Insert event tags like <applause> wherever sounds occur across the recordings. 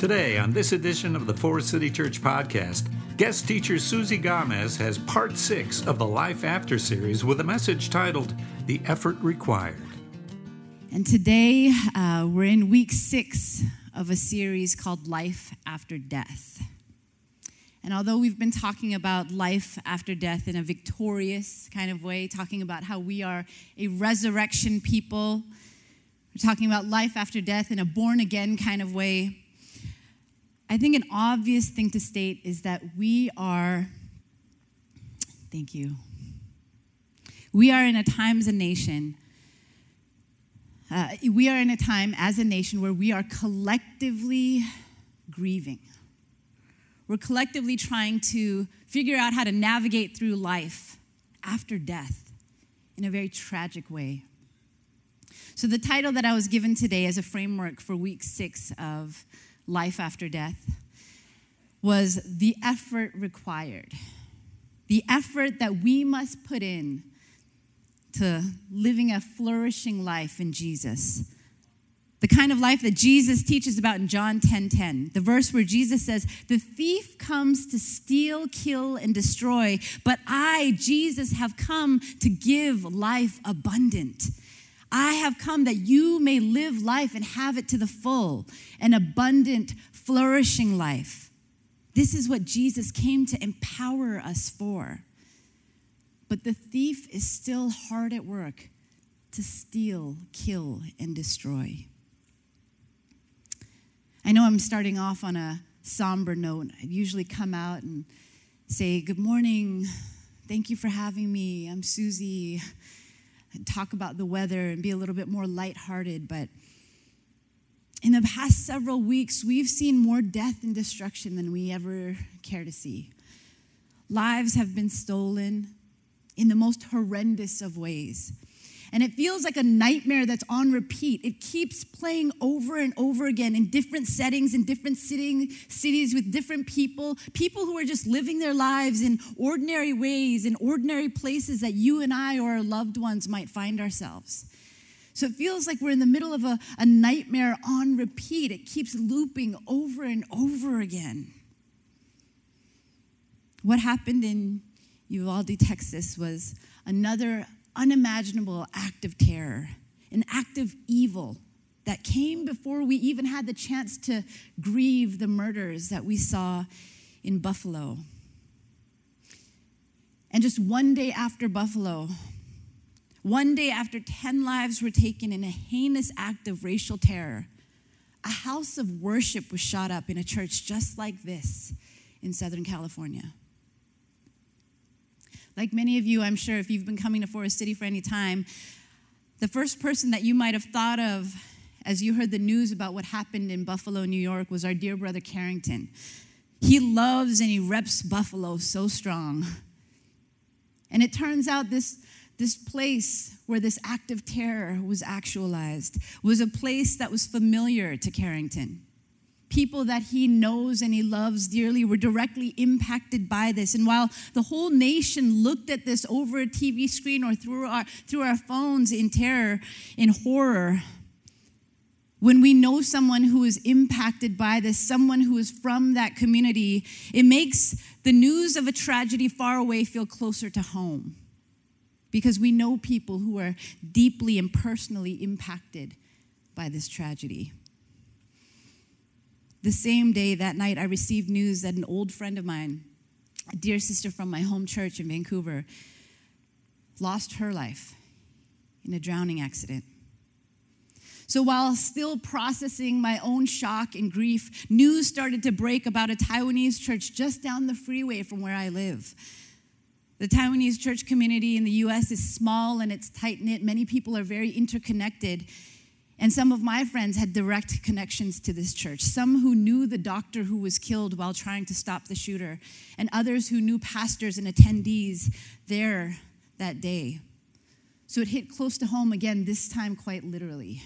Today, on this edition of the Forest City Church podcast, guest teacher Susie Gomez has part six of the Life After series with a message titled The Effort Required. And today, uh, we're in week six of a series called Life After Death. And although we've been talking about life after death in a victorious kind of way, talking about how we are a resurrection people, we're talking about life after death in a born again kind of way. I think an obvious thing to state is that we are, thank you, we are in a time as a nation, uh, we are in a time as a nation where we are collectively grieving. We're collectively trying to figure out how to navigate through life after death in a very tragic way. So, the title that I was given today as a framework for week six of life after death was the effort required. The effort that we must put in to living a flourishing life in Jesus. The kind of life that Jesus teaches about in John 10:10. 10, 10, the verse where Jesus says, "The thief comes to steal, kill and destroy, but I, Jesus, have come to give life abundant." I have come that you may live life and have it to the full, an abundant, flourishing life. This is what Jesus came to empower us for. But the thief is still hard at work to steal, kill, and destroy. I know I'm starting off on a somber note. I usually come out and say, Good morning. Thank you for having me. I'm Susie talk about the weather and be a little bit more lighthearted. But in the past several weeks, we've seen more death and destruction than we ever care to see. Lives have been stolen in the most horrendous of ways. And it feels like a nightmare that's on repeat. It keeps playing over and over again in different settings, in different sitting, cities with different people, people who are just living their lives in ordinary ways, in ordinary places that you and I or our loved ones might find ourselves. So it feels like we're in the middle of a, a nightmare on repeat. It keeps looping over and over again. What happened in Uvalde, Texas was another unimaginable act of terror, an act of evil that came before we even had the chance to grieve the murders that we saw in Buffalo. And just one day after Buffalo, one day after 10 lives were taken in a heinous act of racial terror, a house of worship was shot up in a church just like this in Southern California. Like many of you, I'm sure, if you've been coming to Forest City for any time, the first person that you might have thought of as you heard the news about what happened in Buffalo, New York, was our dear brother Carrington. He loves and he reps Buffalo so strong. And it turns out this, this place where this act of terror was actualized was a place that was familiar to Carrington people that he knows and he loves dearly were directly impacted by this. And while the whole nation looked at this over a TV screen or through our, through our phones in terror, in horror, when we know someone who is impacted by this, someone who is from that community, it makes the news of a tragedy far away feel closer to home because we know people who are deeply and personally impacted by this tragedy. The same day, that night, I received news that an old friend of mine, a dear sister from my home church in Vancouver, lost her life in a drowning accident. So while still processing my own shock and grief, news started to break about a Taiwanese church just down the freeway from where I live. The Taiwanese church community in the US is small and it's tight knit. Many people are very interconnected. And some of my friends had direct connections to this church. Some who knew the doctor who was killed while trying to stop the shooter, and others who knew pastors and attendees there that day. So it hit close to home again, this time quite literally.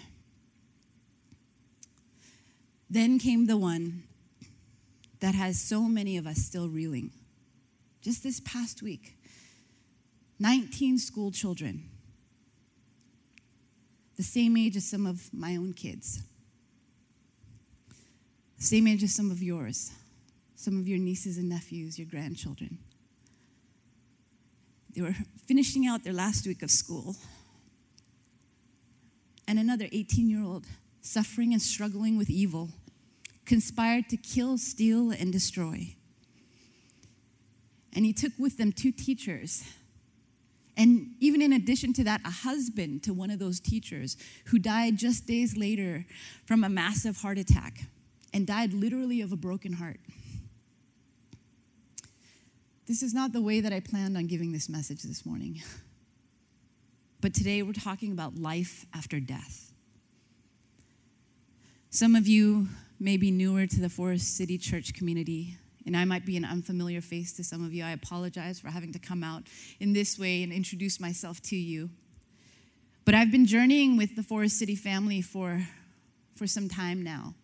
Then came the one that has so many of us still reeling. Just this past week, 19 school children the same age as some of my own kids. same age as some of yours, some of your nieces and nephews, your grandchildren. They were finishing out their last week of school. And another 18 year old, suffering and struggling with evil, conspired to kill, steal, and destroy. And he took with them two teachers. And even in addition to that, a husband to one of those teachers who died just days later from a massive heart attack and died literally of a broken heart. This is not the way that I planned on giving this message this morning. <laughs> But today we're talking about life after death. Some of you may be newer to the Forest City Church community, and I might be an unfamiliar face to some of you. I apologize for having to come out in this way and introduce myself to you. But I've been journeying with the Forest City family for, for some time now.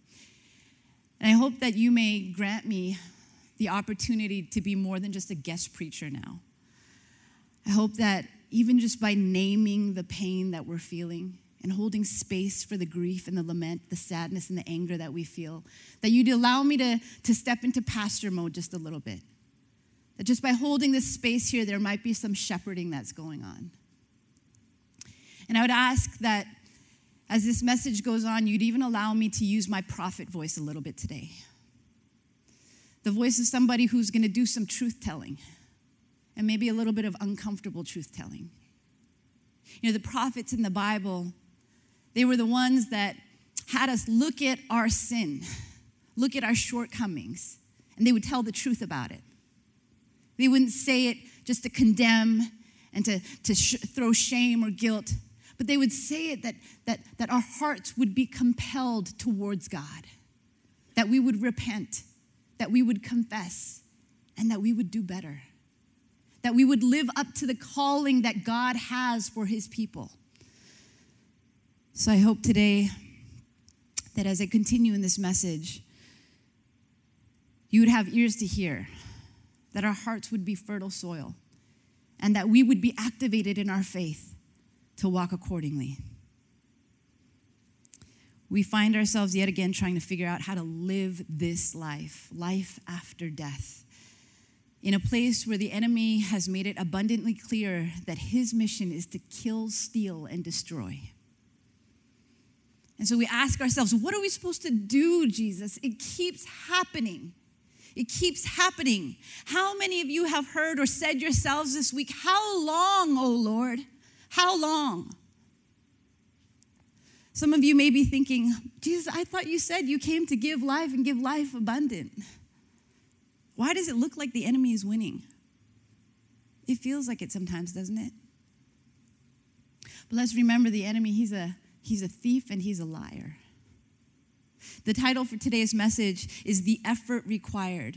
And I hope that you may grant me the opportunity to be more than just a guest preacher now. I hope that even just by naming the pain that we're feeling and holding space for the grief and the lament, the sadness and the anger that we feel, that you'd allow me to, to step into pastor mode just a little bit. That just by holding this space here, there might be some shepherding that's going on. And I would ask that as this message goes on, you'd even allow me to use my prophet voice a little bit today the voice of somebody who's going to do some truth telling and maybe a little bit of uncomfortable truth telling. You know, the prophets in the Bible, they were the ones that had us look at our sin, look at our shortcomings, and they would tell the truth about it. They wouldn't say it just to condemn and to, to sh- throw shame or guilt, but they would say it that, that, that our hearts would be compelled towards God, that we would repent that we would confess and that we would do better, that we would live up to the calling that God has for his people. So I hope today that as I continue in this message, you would have ears to hear, that our hearts would be fertile soil, and that we would be activated in our faith to walk accordingly we find ourselves yet again trying to figure out how to live this life, life after death, in a place where the enemy has made it abundantly clear that his mission is to kill, steal, and destroy. And so we ask ourselves, what are we supposed to do, Jesus? It keeps happening. It keeps happening. How many of you have heard or said yourselves this week, How long, O Lord? How long? Some of you may be thinking, Jesus, I thought you said you came to give life and give life abundant. Why does it look like the enemy is winning? It feels like it sometimes, doesn't it? But let's remember the enemy, he's a, he's a thief and he's a liar. The title for today's message is The Effort Required.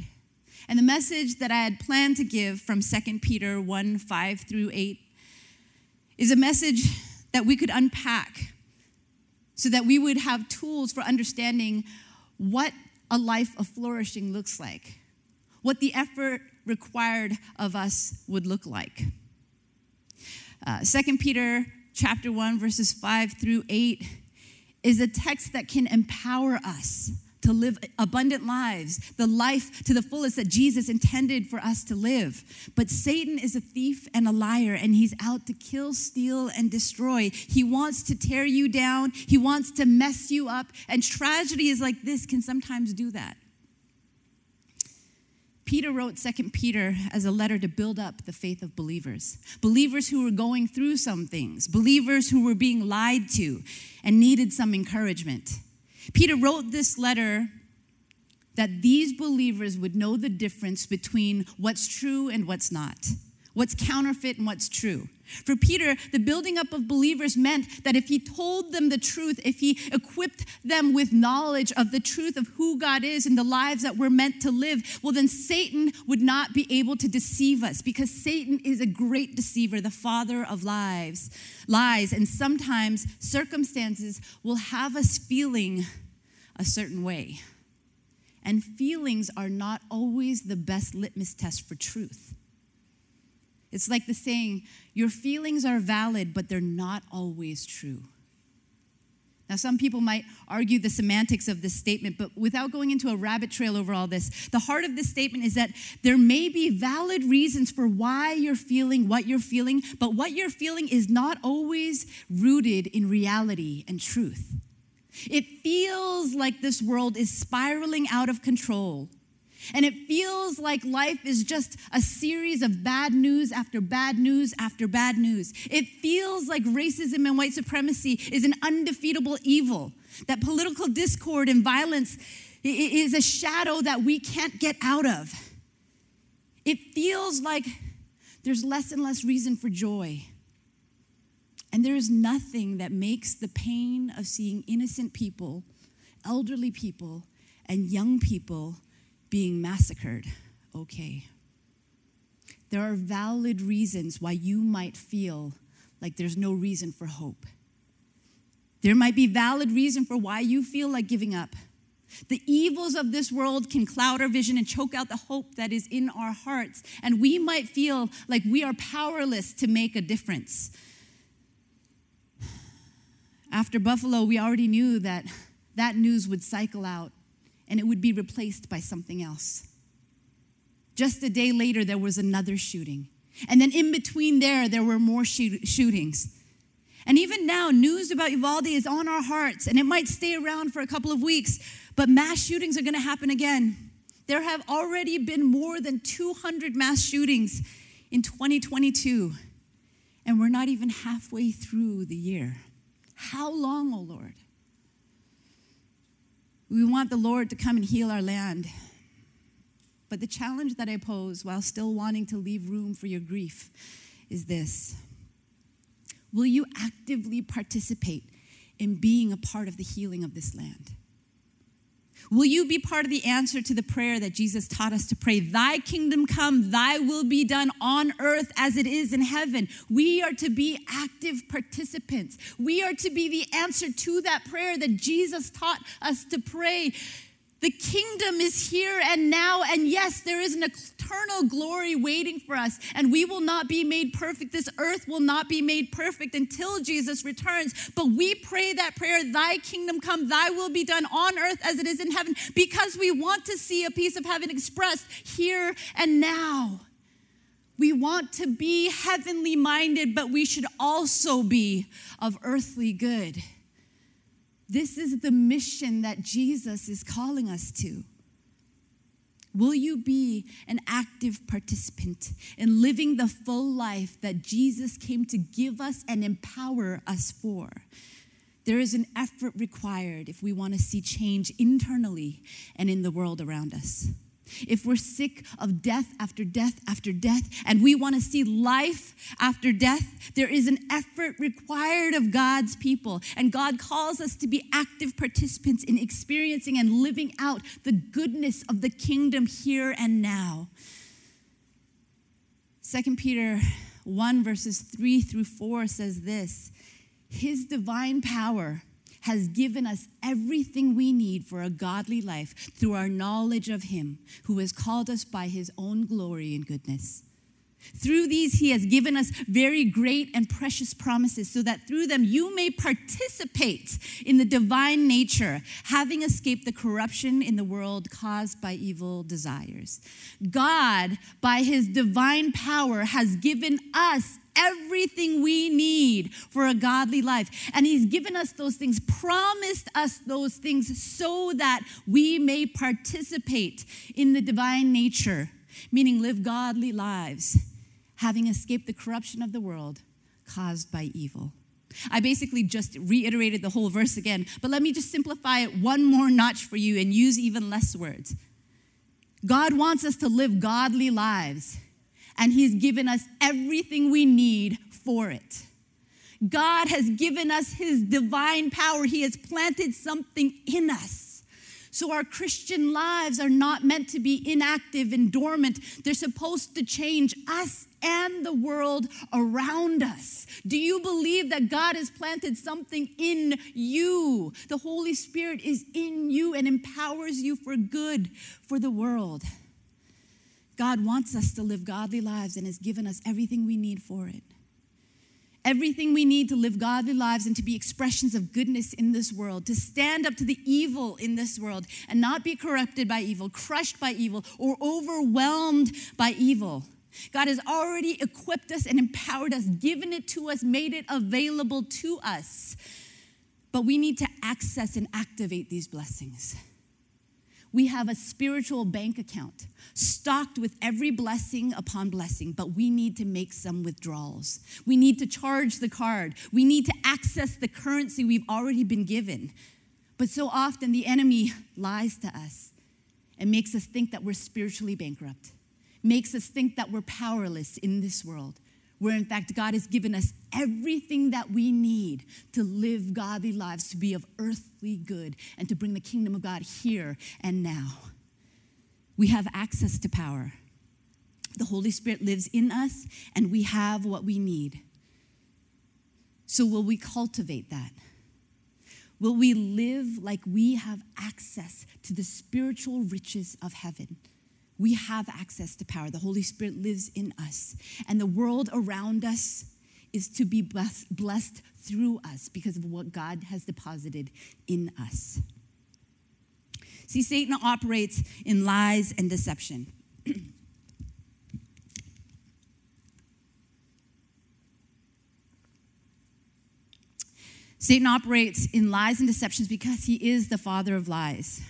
And the message that I had planned to give from 2 Peter 1 5 through 8 is a message that we could unpack so that we would have tools for understanding what a life of flourishing looks like, what the effort required of us would look like. Uh, 2 Peter chapter 1 verses 5 through 8 is a text that can empower us to live abundant lives, the life to the fullest that Jesus intended for us to live. But Satan is a thief and a liar, and he's out to kill, steal, and destroy. He wants to tear you down, he wants to mess you up, and tragedies like this can sometimes do that. Peter wrote 2 Peter as a letter to build up the faith of believers. Believers who were going through some things, believers who were being lied to and needed some encouragement. Peter wrote this letter that these believers would know the difference between what's true and what's not, what's counterfeit and what's true. For Peter, the building up of believers meant that if he told them the truth, if he equipped them with knowledge of the truth of who God is and the lives that we're meant to live, well, then Satan would not be able to deceive us because Satan is a great deceiver, the father of lies, lies. And sometimes circumstances will have us feeling a certain way. And feelings are not always the best litmus test for truth. It's like the saying, your feelings are valid, but they're not always true. Now, some people might argue the semantics of this statement, but without going into a rabbit trail over all this, the heart of this statement is that there may be valid reasons for why you're feeling what you're feeling, but what you're feeling is not always rooted in reality and truth. It feels like this world is spiraling out of control. And it feels like life is just a series of bad news after bad news after bad news. It feels like racism and white supremacy is an undefeatable evil, that political discord and violence is a shadow that we can't get out of. It feels like there's less and less reason for joy. And there is nothing that makes the pain of seeing innocent people, elderly people, and young people being massacred okay. There are valid reasons why you might feel like there's no reason for hope. There might be valid reason for why you feel like giving up. The evils of this world can cloud our vision and choke out the hope that is in our hearts. And we might feel like we are powerless to make a difference. After Buffalo, we already knew that that news would cycle out and it would be replaced by something else. Just a day later, there was another shooting. And then in between there, there were more shoot- shootings. And even now, news about Uvalde is on our hearts, and it might stay around for a couple of weeks, but mass shootings are gonna happen again. There have already been more than 200 mass shootings in 2022, and we're not even halfway through the year. How long, O oh Lord? We want the Lord to come and heal our land. But the challenge that I pose while still wanting to leave room for your grief is this Will you actively participate in being a part of the healing of this land? Will you be part of the answer to the prayer that Jesus taught us to pray? Thy kingdom come, thy will be done on earth as it is in heaven. We are to be active participants. We are to be the answer to that prayer that Jesus taught us to pray. The kingdom is here and now, and yes, there is an eternal glory waiting for us, and we will not be made perfect. This earth will not be made perfect until Jesus returns. But we pray that prayer, Thy kingdom come, Thy will be done on earth as it is in heaven, because we want to see a piece of heaven expressed here and now. We want to be heavenly minded, but we should also be of earthly good. This is the mission that Jesus is calling us to. Will you be an active participant in living the full life that Jesus came to give us and empower us for? There is an effort required if we want to see change internally and in the world around us if we're sick of death after death after death, and we want to see life after death, there is an effort required of God's people. And God calls us to be active participants in experiencing and living out the goodness of the kingdom here and now. 2 Peter 1, verses 3 through 4 says this His divine power has given us everything we need for a godly life through our knowledge of Him who has called us by His own glory and goodness. Through these, He has given us very great and precious promises, so that through them you may participate in the divine nature, having escaped the corruption in the world caused by evil desires. God, by His divine power, has given us everything we need for a godly life. And He's given us those things, promised us those things so that we may participate in the divine nature, meaning live godly lives, having escaped the corruption of the world caused by evil. I basically just reiterated the whole verse again, but let me just simplify it one more notch for you and use even less words. God wants us to live godly lives and He's given us everything we need for it. God has given us His divine power, He has planted something in us. So, our Christian lives are not meant to be inactive and dormant. They're supposed to change us and the world around us. Do you believe that God has planted something in you? The Holy Spirit is in you and empowers you for good for the world. God wants us to live godly lives and has given us everything we need for it. everything we need to live godly lives and to be expressions of goodness in this world, to stand up to the evil in this world and not be corrupted by evil, crushed by evil, or overwhelmed by evil. God has already equipped us and empowered us, given it to us, made it available to us. But we need to access and activate these blessings. We have a spiritual bank account stocked with every blessing upon blessing, but we need to make some withdrawals. We need to charge the card. We need to access the currency we've already been given. But so often the enemy lies to us and makes us think that we're spiritually bankrupt, makes us think that we're powerless in this world where in fact God has given us everything that we need to live godly lives, to be of earthly good, and to bring the kingdom of God here and now. We have access to power. The Holy Spirit lives in us, and we have what we need. So, will we cultivate that? Will we live like we have access to the spiritual riches of heaven? We have access to power. The Holy Spirit lives in us. And the world around us is to be blessed through us because of what God has deposited in us. See, Satan operates in lies and deception. <clears throat> Satan operates in lies and deceptions because he is the father of lies.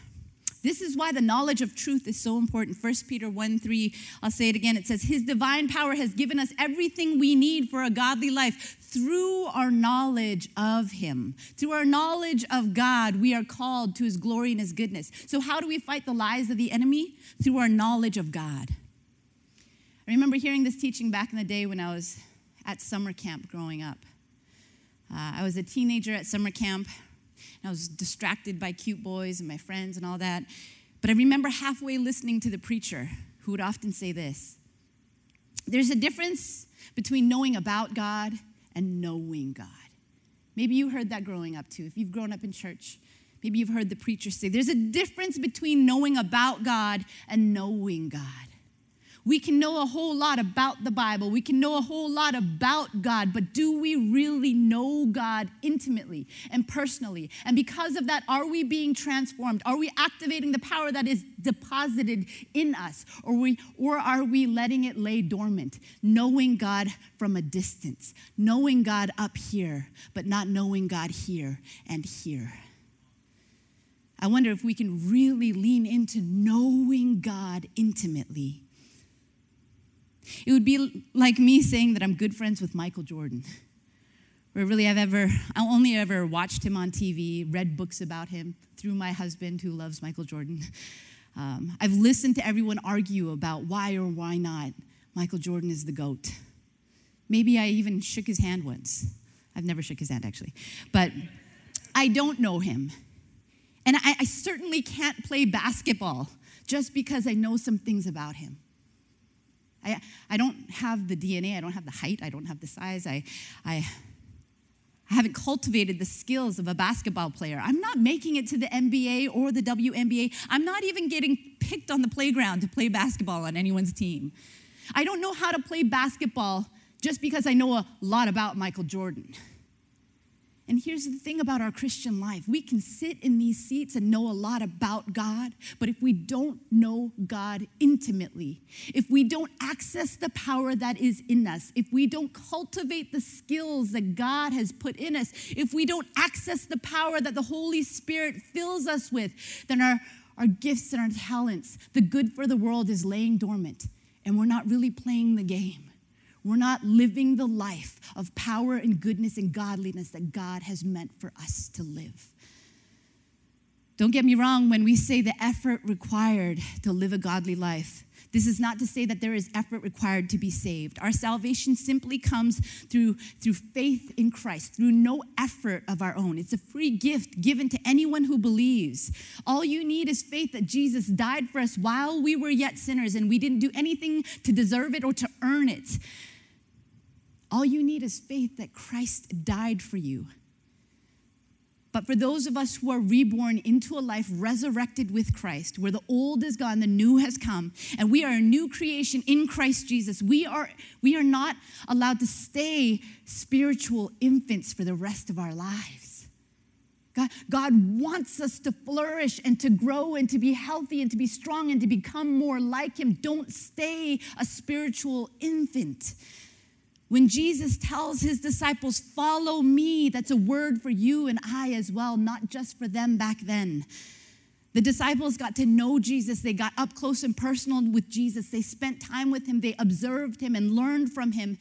This is why the knowledge of truth is so important. 1 Peter 1 3, I'll say it again. It says, His divine power has given us everything we need for a godly life through our knowledge of Him. Through our knowledge of God, we are called to His glory and His goodness. So, how do we fight the lies of the enemy? Through our knowledge of God. I remember hearing this teaching back in the day when I was at summer camp growing up. Uh, I was a teenager at summer camp, I was distracted by cute boys and my friends and all that. But I remember halfway listening to the preacher who would often say this There's a difference between knowing about God and knowing God. Maybe you heard that growing up too. If you've grown up in church, maybe you've heard the preacher say, There's a difference between knowing about God and knowing God. We can know a whole lot about the Bible. We can know a whole lot about God, but do we really know God intimately and personally? And because of that, are we being transformed? Are we activating the power that is deposited in us? Or, we, or are we letting it lay dormant, knowing God from a distance, knowing God up here, but not knowing God here and here? I wonder if we can really lean into knowing God intimately it would be like me saying that I'm good friends with Michael Jordan. Where really I've ever, I only ever watched him on TV, read books about him through my husband who loves Michael Jordan. Um, I've listened to everyone argue about why or why not Michael Jordan is the GOAT. Maybe I even shook his hand once. I've never shook his hand actually. But I don't know him. And I, I certainly can't play basketball just because I know some things about him. I, I don't have the DNA, I don't have the height, I don't have the size, I, I, I haven't cultivated the skills of a basketball player. I'm not making it to the NBA or the WNBA. I'm not even getting picked on the playground to play basketball on anyone's team. I don't know how to play basketball just because I know a lot about Michael Jordan. And here's the thing about our Christian life. We can sit in these seats and know a lot about God, but if we don't know God intimately, if we don't access the power that is in us, if we don't cultivate the skills that God has put in us, if we don't access the power that the Holy Spirit fills us with, then our, our gifts and our talents, the good for the world, is laying dormant, and we're not really playing the game we're not living the life of power and goodness and godliness that God has meant for us to live. Don't get me wrong when we say the effort required to live a godly life. This is not to say that there is effort required to be saved. Our salvation simply comes through, through faith in Christ, through no effort of our own. It's a free gift given to anyone who believes. All you need is faith that Jesus died for us while we were yet sinners and we didn't do anything to deserve it or to earn it. All you need is faith that Christ died for you. But for those of us who are reborn into a life resurrected with Christ, where the old is gone, the new has come, and we are a new creation in Christ Jesus, we are, we are not allowed to stay spiritual infants for the rest of our lives. God, God wants us to flourish and to grow and to be healthy and to be strong and to become more like Him. Don't stay a spiritual infant. When Jesus tells his disciples, Follow me, that's a word for you and I as well, not just for them back then. The disciples got to know Jesus. They got up close and personal with Jesus. They spent time with him. They observed him and learned from him.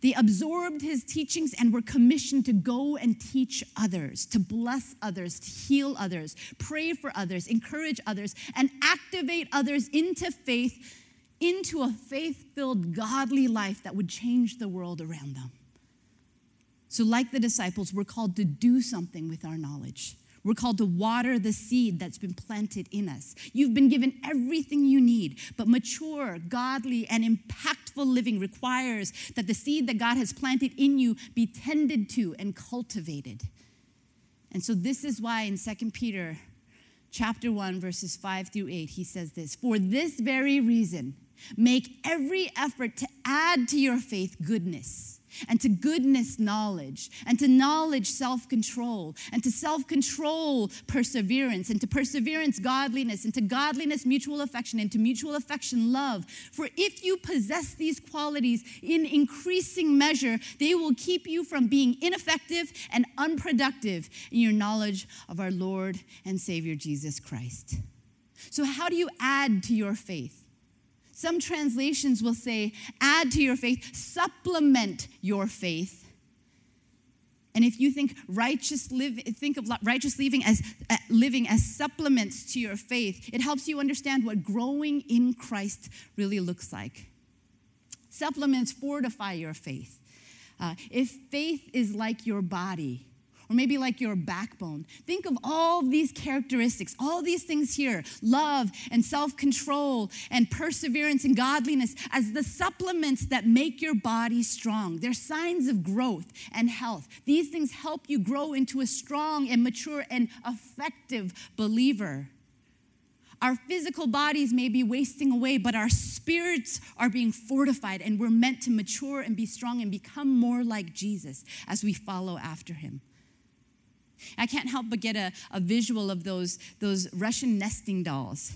They absorbed his teachings and were commissioned to go and teach others, to bless others, to heal others, pray for others, encourage others, and activate others into faith into a faith filled, godly life that would change the world around them. So, like the disciples, we're called to do something with our knowledge. We're called to water the seed that's been planted in us. You've been given everything you need, but mature, godly, and impactful living requires that the seed that God has planted in you be tended to and cultivated. And so this is why in 2 Peter chapter 1 verses 5 through 8 he says this, "For this very reason Make every effort to add to your faith goodness, and to goodness, knowledge, and to knowledge, self control, and to self control, perseverance, and to perseverance, godliness, and to godliness, mutual affection, and to mutual affection, love. For if you possess these qualities in increasing measure, they will keep you from being ineffective and unproductive in your knowledge of our Lord and Savior Jesus Christ. So, how do you add to your faith? Some translations will say, add to your faith, supplement your faith. And if you think righteous live, think of righteous living as uh, living as supplements to your faith, it helps you understand what growing in Christ really looks like. Supplements fortify your faith. Uh, if faith is like your body, or maybe like your backbone. Think of all of these characteristics, all these things here love and self control and perseverance and godliness as the supplements that make your body strong. They're signs of growth and health. These things help you grow into a strong and mature and effective believer. Our physical bodies may be wasting away, but our spirits are being fortified, and we're meant to mature and be strong and become more like Jesus as we follow after him. I can't help but get a, a visual of those, those Russian nesting dolls.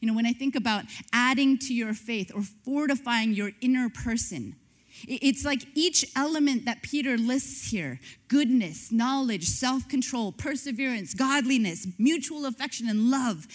You know, when I think about adding to your faith or fortifying your inner person, it's like each element that Peter lists here goodness, knowledge, self control, perseverance, godliness, mutual affection, and love.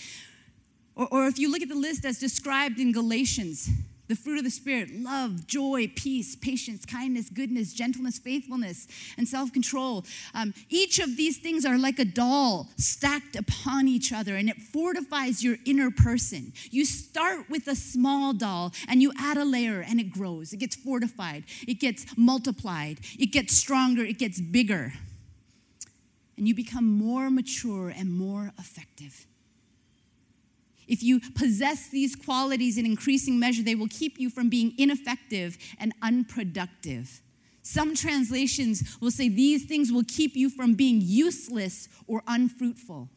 Or, or, if you look at the list as described in Galatians, the fruit of the Spirit love, joy, peace, patience, kindness, goodness, gentleness, faithfulness, and self control. Um, each of these things are like a doll stacked upon each other, and it fortifies your inner person. You start with a small doll and you add a layer, and it grows. It gets fortified, it gets multiplied, it gets stronger, it gets bigger. And you become more mature and more effective. If you possess these qualities in increasing measure, they will keep you from being ineffective and unproductive. Some translations will say these things will keep you from being useless or unfruitful.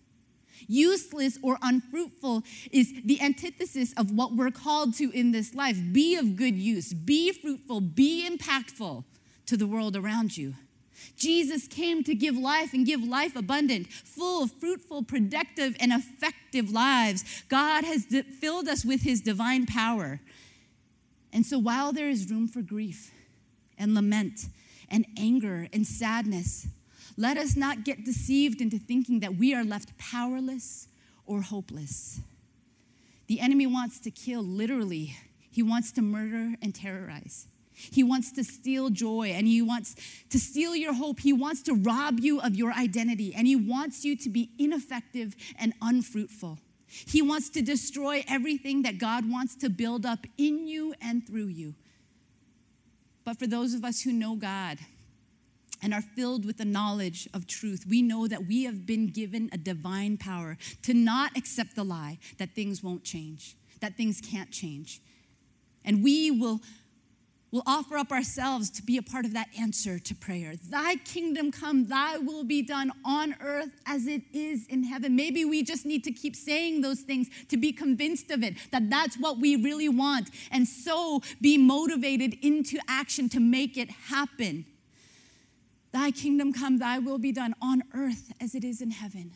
Useless or unfruitful is the antithesis of what we're called to in this life. Be of good use, be fruitful, be impactful to the world around you. Jesus came to give life and give life abundant, full, fruitful, productive, and effective lives. God has filled us with his divine power. And so while there is room for grief and lament and anger and sadness, let us not get deceived into thinking that we are left powerless or hopeless. The enemy wants to kill, literally, he wants to murder and terrorize. He wants to steal joy and he wants to steal your hope. He wants to rob you of your identity and he wants you to be ineffective and unfruitful. He wants to destroy everything that God wants to build up in you and through you. But for those of us who know God and are filled with the knowledge of truth, we know that we have been given a divine power to not accept the lie that things won't change, that things can't change. And we will We'll offer up ourselves to be a part of that answer to prayer. Thy kingdom come, thy will be done on earth as it is in heaven. Maybe we just need to keep saying those things to be convinced of it, that that's what we really want, and so be motivated into action to make it happen. Thy kingdom come, thy will be done on earth as it is in heaven.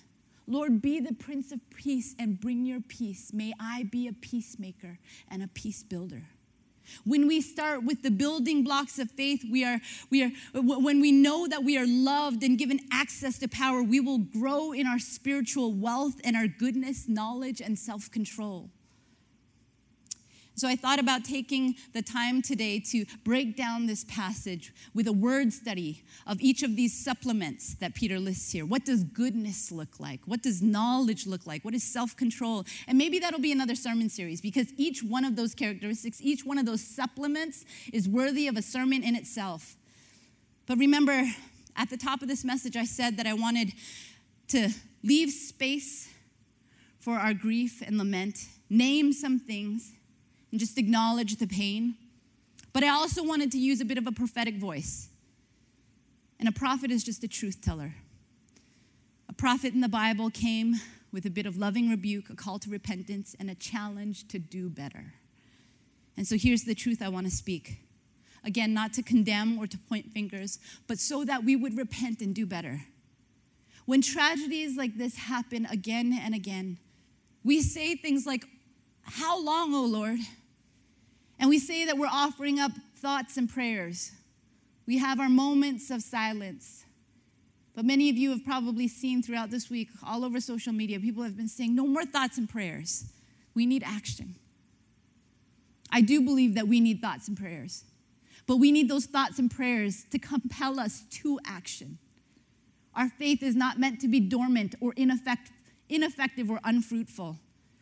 Lord, be the Prince of Peace and bring your peace. May I be a peacemaker and a peace builder. When we start with the building blocks of faith, we are, we are, when we know that we are loved and given access to power, we will grow in our spiritual wealth and our goodness, knowledge, and self control. So I thought about taking the time today to break down this passage with a word study of each of these supplements that Peter lists here. What does goodness look like? What does knowledge look like? What is self control? And maybe that'll be another sermon series because each one of those characteristics, each one of those supplements is worthy of a sermon in itself. But remember, at the top of this message, I said that I wanted to leave space for our grief and lament, name some things and just acknowledge the pain. But I also wanted to use a bit of a prophetic voice. And a prophet is just a truth teller. A prophet in the Bible came with a bit of loving rebuke, a call to repentance, and a challenge to do better. And so here's the truth I want to speak. Again, not to condemn or to point fingers, but so that we would repent and do better. When tragedies like this happen again and again, we say things like, how long, O Lord? And we say that we're offering up thoughts and prayers. We have our moments of silence. But many of you have probably seen throughout this week, all over social media, people have been saying, no more thoughts and prayers. We need action. I do believe that we need thoughts and prayers, but we need those thoughts and prayers to compel us to action. Our faith is not meant to be dormant or ineffective or unfruitful.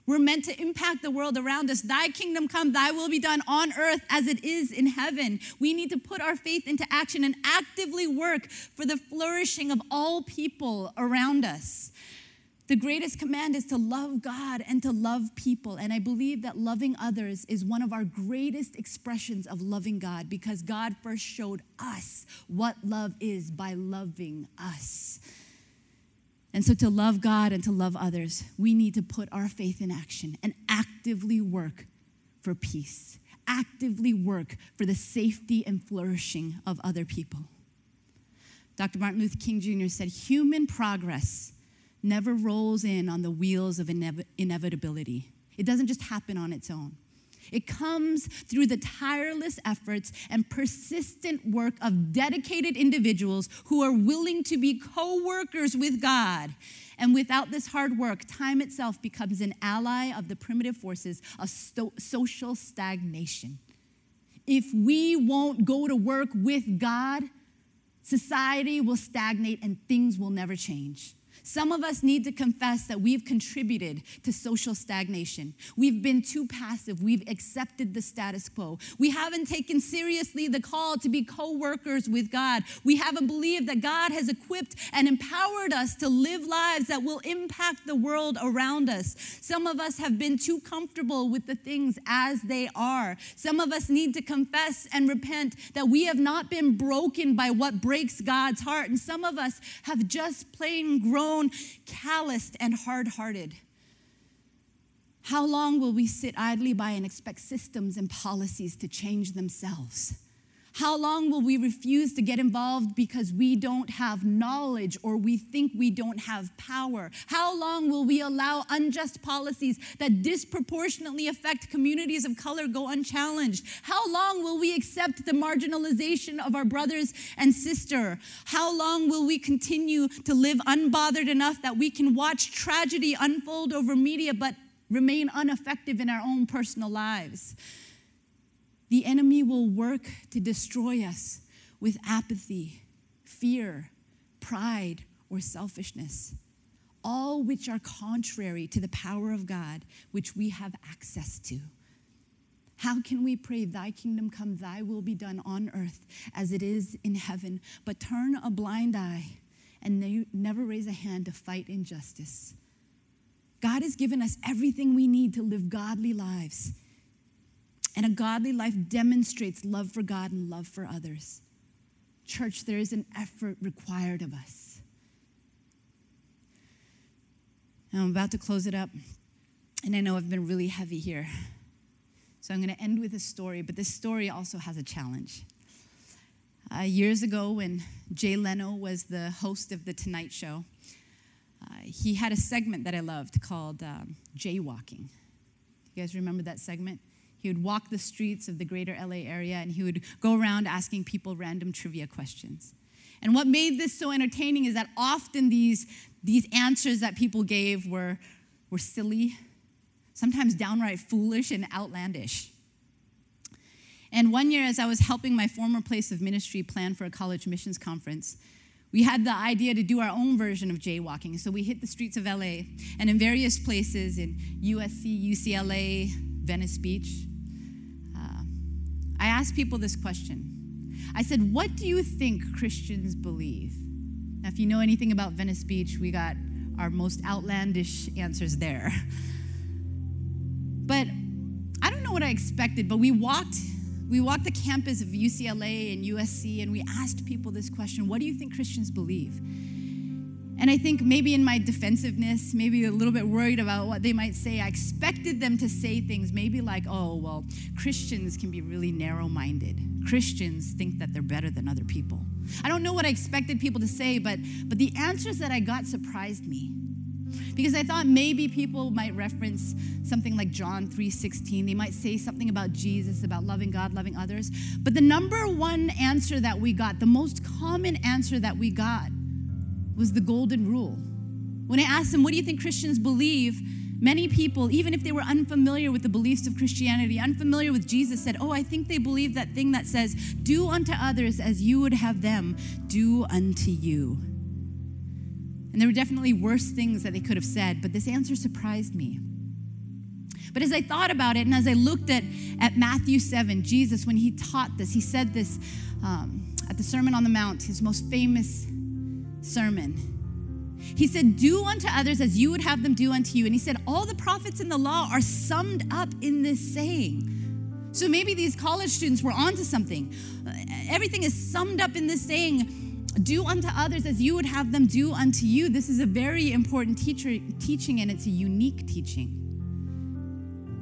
We're meant to impact the world around us. Thy kingdom come, thy will be done on earth as it is in heaven. We need to put our faith into action and actively work for the flourishing of all people around us. The greatest command is to love God and to love people. And I believe that loving others is one of our greatest expressions of loving God because God first showed us what love is by loving us. And so, to love God and to love others, we need to put our faith in action and actively work for peace, actively work for the safety and flourishing of other people. Dr. Martin Luther King Jr. said, Human progress never rolls in on the wheels of inev- inevitability, it doesn't just happen on its own. It comes through the tireless efforts and persistent work of dedicated individuals who are willing to be co workers with God. And without this hard work, time itself becomes an ally of the primitive forces of sto- social stagnation. If we won't go to work with God, society will stagnate and things will never change. Some of us need to confess that we've contributed to social stagnation. We've been too passive. We've accepted the status quo. We haven't taken seriously the call to be co workers with God. We haven't believed that God has equipped and empowered us to live lives that will impact the world around us. Some of us have been too comfortable with the things as they are. Some of us need to confess and repent that we have not been broken by what breaks God's heart. And some of us have just plain grown grown calloused and hard hearted. How long will we sit idly by and expect systems and policies to change themselves? How long will we refuse to get involved because we don't have knowledge or we think we don't have power? How long will we allow unjust policies that disproportionately affect communities of color go unchallenged? How long will we accept the marginalization of our brothers and sister? How long will we continue to live unbothered enough that we can watch tragedy unfold over media but remain ineffective in our own personal lives? The enemy will work to destroy us with apathy, fear, pride, or selfishness, all which are contrary to the power of God, which we have access to. How can we pray, Thy kingdom come, Thy will be done on earth as it is in heaven, but turn a blind eye and never raise a hand to fight injustice? God has given us everything we need to live godly lives. And a godly life demonstrates love for God and love for others. Church, there is an effort required of us. And I'm about to close it up, and I know I've been really heavy here. So I'm going to end with a story, but this story also has a challenge. Uh, years ago, when Jay Leno was the host of The Tonight Show, uh, he had a segment that I loved called um, Jaywalking. You guys remember that segment? He would walk the streets of the greater LA area and he would go around asking people random trivia questions. And what made this so entertaining is that often these, these answers that people gave were, were silly, sometimes downright foolish and outlandish. And one year, as I was helping my former place of ministry plan for a college missions conference, we had the idea to do our own version of jaywalking. So we hit the streets of LA and in various places in USC, UCLA, Venice Beach. I asked people this question. I said, What do you think Christians believe? Now, if you know anything about Venice Beach, we got our most outlandish answers there. But I don't know what I expected, but we walked we walked the campus of UCLA and USC and we asked people this question What do you think Christians believe? And I think maybe in my defensiveness, maybe a little bit worried about what they might say, I expected them to say things maybe like, oh, well, Christians can be really narrow minded. Christians think that they're better than other people. I don't know what I expected people to say, but, but the answers that I got surprised me because I thought maybe people might reference something like John 3:16. They might say something about Jesus, about loving God, loving others. But the number one answer that we got, the most common answer that we got was the golden rule. When I asked them, "What do you think Christians believe?" Many people, even if they were unfamiliar with the beliefs of Christianity, unfamiliar with Jesus, said, Oh, I think they believe that thing that says, Do unto others as you would have them do unto you. And there were definitely worse things that they could have said, but this answer surprised me. But as I thought about it and as I looked at, at Matthew 7, Jesus, when he taught this, he said this um, at the Sermon on the Mount, his most famous sermon. He said, Do unto others as you would have them do unto you. And he said, All the prophets in the law are summed up in this saying. So maybe these college students were onto something. Everything is summed up in this saying do unto others as you would have them do unto you. This is a very important teacher, teaching, and it's a unique teaching.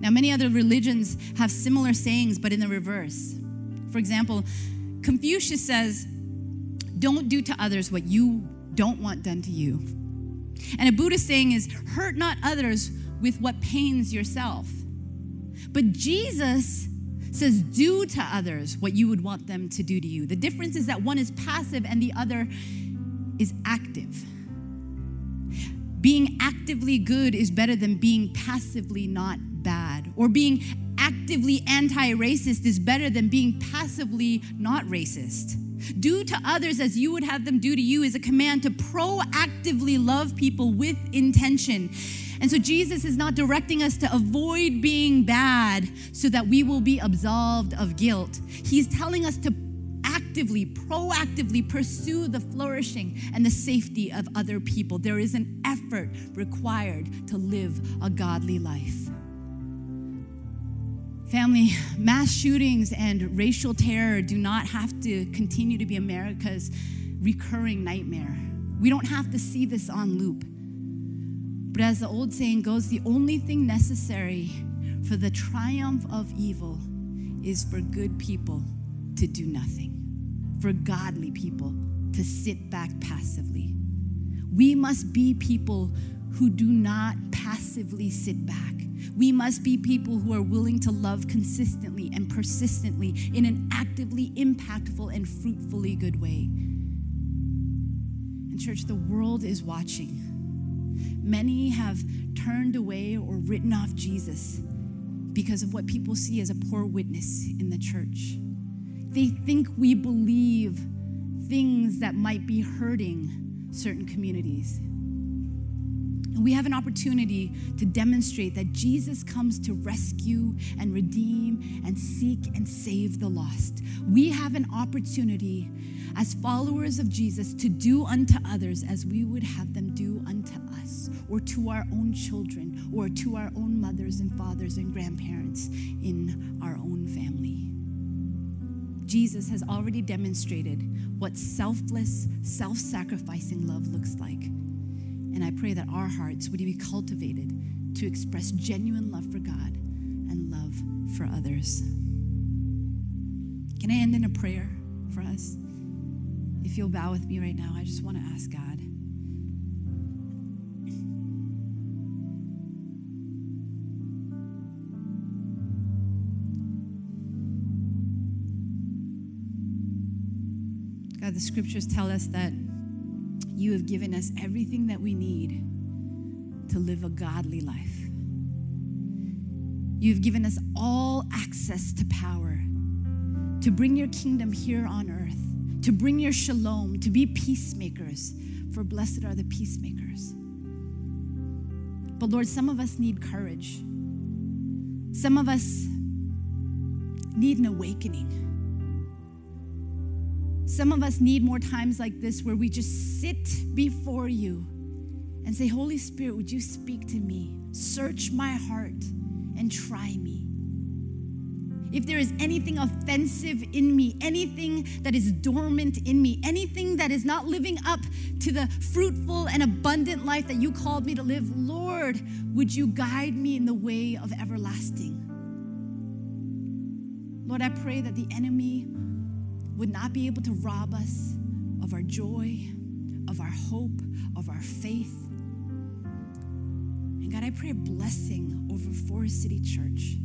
Now, many other religions have similar sayings, but in the reverse. For example, Confucius says, Don't do to others what you don't want done to you. And a Buddhist saying is, Hurt not others with what pains yourself. But Jesus says, Do to others what you would want them to do to you. The difference is that one is passive and the other is active. Being actively good is better than being passively not bad. Or being actively anti racist is better than being passively not racist. Do to others as you would have them do to you is a command to proactively love people with intention. And so Jesus is not directing us to avoid being bad so that we will be absolved of guilt. He's telling us to actively, proactively pursue the flourishing and the safety of other people. There is an effort required to live a godly life. Family, <laughs> mass shootings and racial terror do not have to continue to be America's recurring nightmare. We don't have to see this on loop. But as the old saying goes, the only thing necessary for the triumph of evil is for good people to do nothing, for godly people to sit back passively. We must be people who do not passively sit back. We must be people who are willing to love consistently and persistently in an actively impactful and fruitfully good way. And, church, the world is watching. Many have turned away or written off Jesus because of what people see as a poor witness in the church. They think we believe things that might be hurting certain communities. And we have an opportunity to demonstrate that Jesus comes to rescue and redeem and seek and save the lost. We have an opportunity as followers of Jesus to do unto others as we would have them do unto us or to our own children or to our own mothers and fathers and grandparents in our own family. Jesus has already demonstrated what selfless, self sacrificing love looks like. And I pray that our hearts would be cultivated to express genuine love for God and love for others. Can I end in a prayer for us? If you'll bow with me right now, I just want to ask God. God, the scriptures tell us that you have given us everything that we need to live a godly life. You've given us all access to power to bring your kingdom here on earth, to bring your shalom, to be peacemakers, for blessed are the peacemakers. But Lord, some of us need courage. Some of us need an awakening. Some of us need more times like this where we just sit before you and say, Holy Spirit, would you speak to me? Search my heart and try me. If there is anything offensive in me, anything that is dormant in me, anything that is not living up to the fruitful and abundant life that you called me to live, Lord, would you guide me in the way of everlasting? Lord, I pray that the enemy would not be able to rob us of our joy, of our hope, of our faith. And God, I pray a blessing over Forest City Church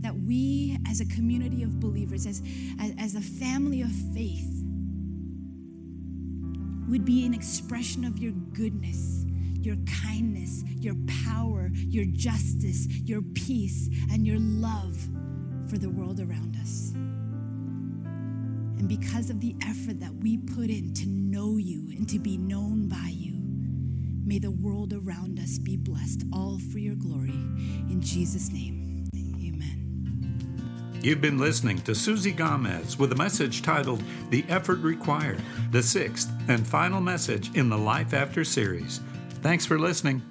that we as a community of believers, as, as, as a family of faith, would be an expression of your goodness, your kindness, your power, your justice, your peace, and your love for the world around us. And because of the effort that we put in to know you and to be known by you, may the world around us be blessed, all for your glory. In Jesus' name, amen. You've been listening to Susie Gomez with a message titled The Effort Required, the sixth and final message in the Life After series. Thanks for listening.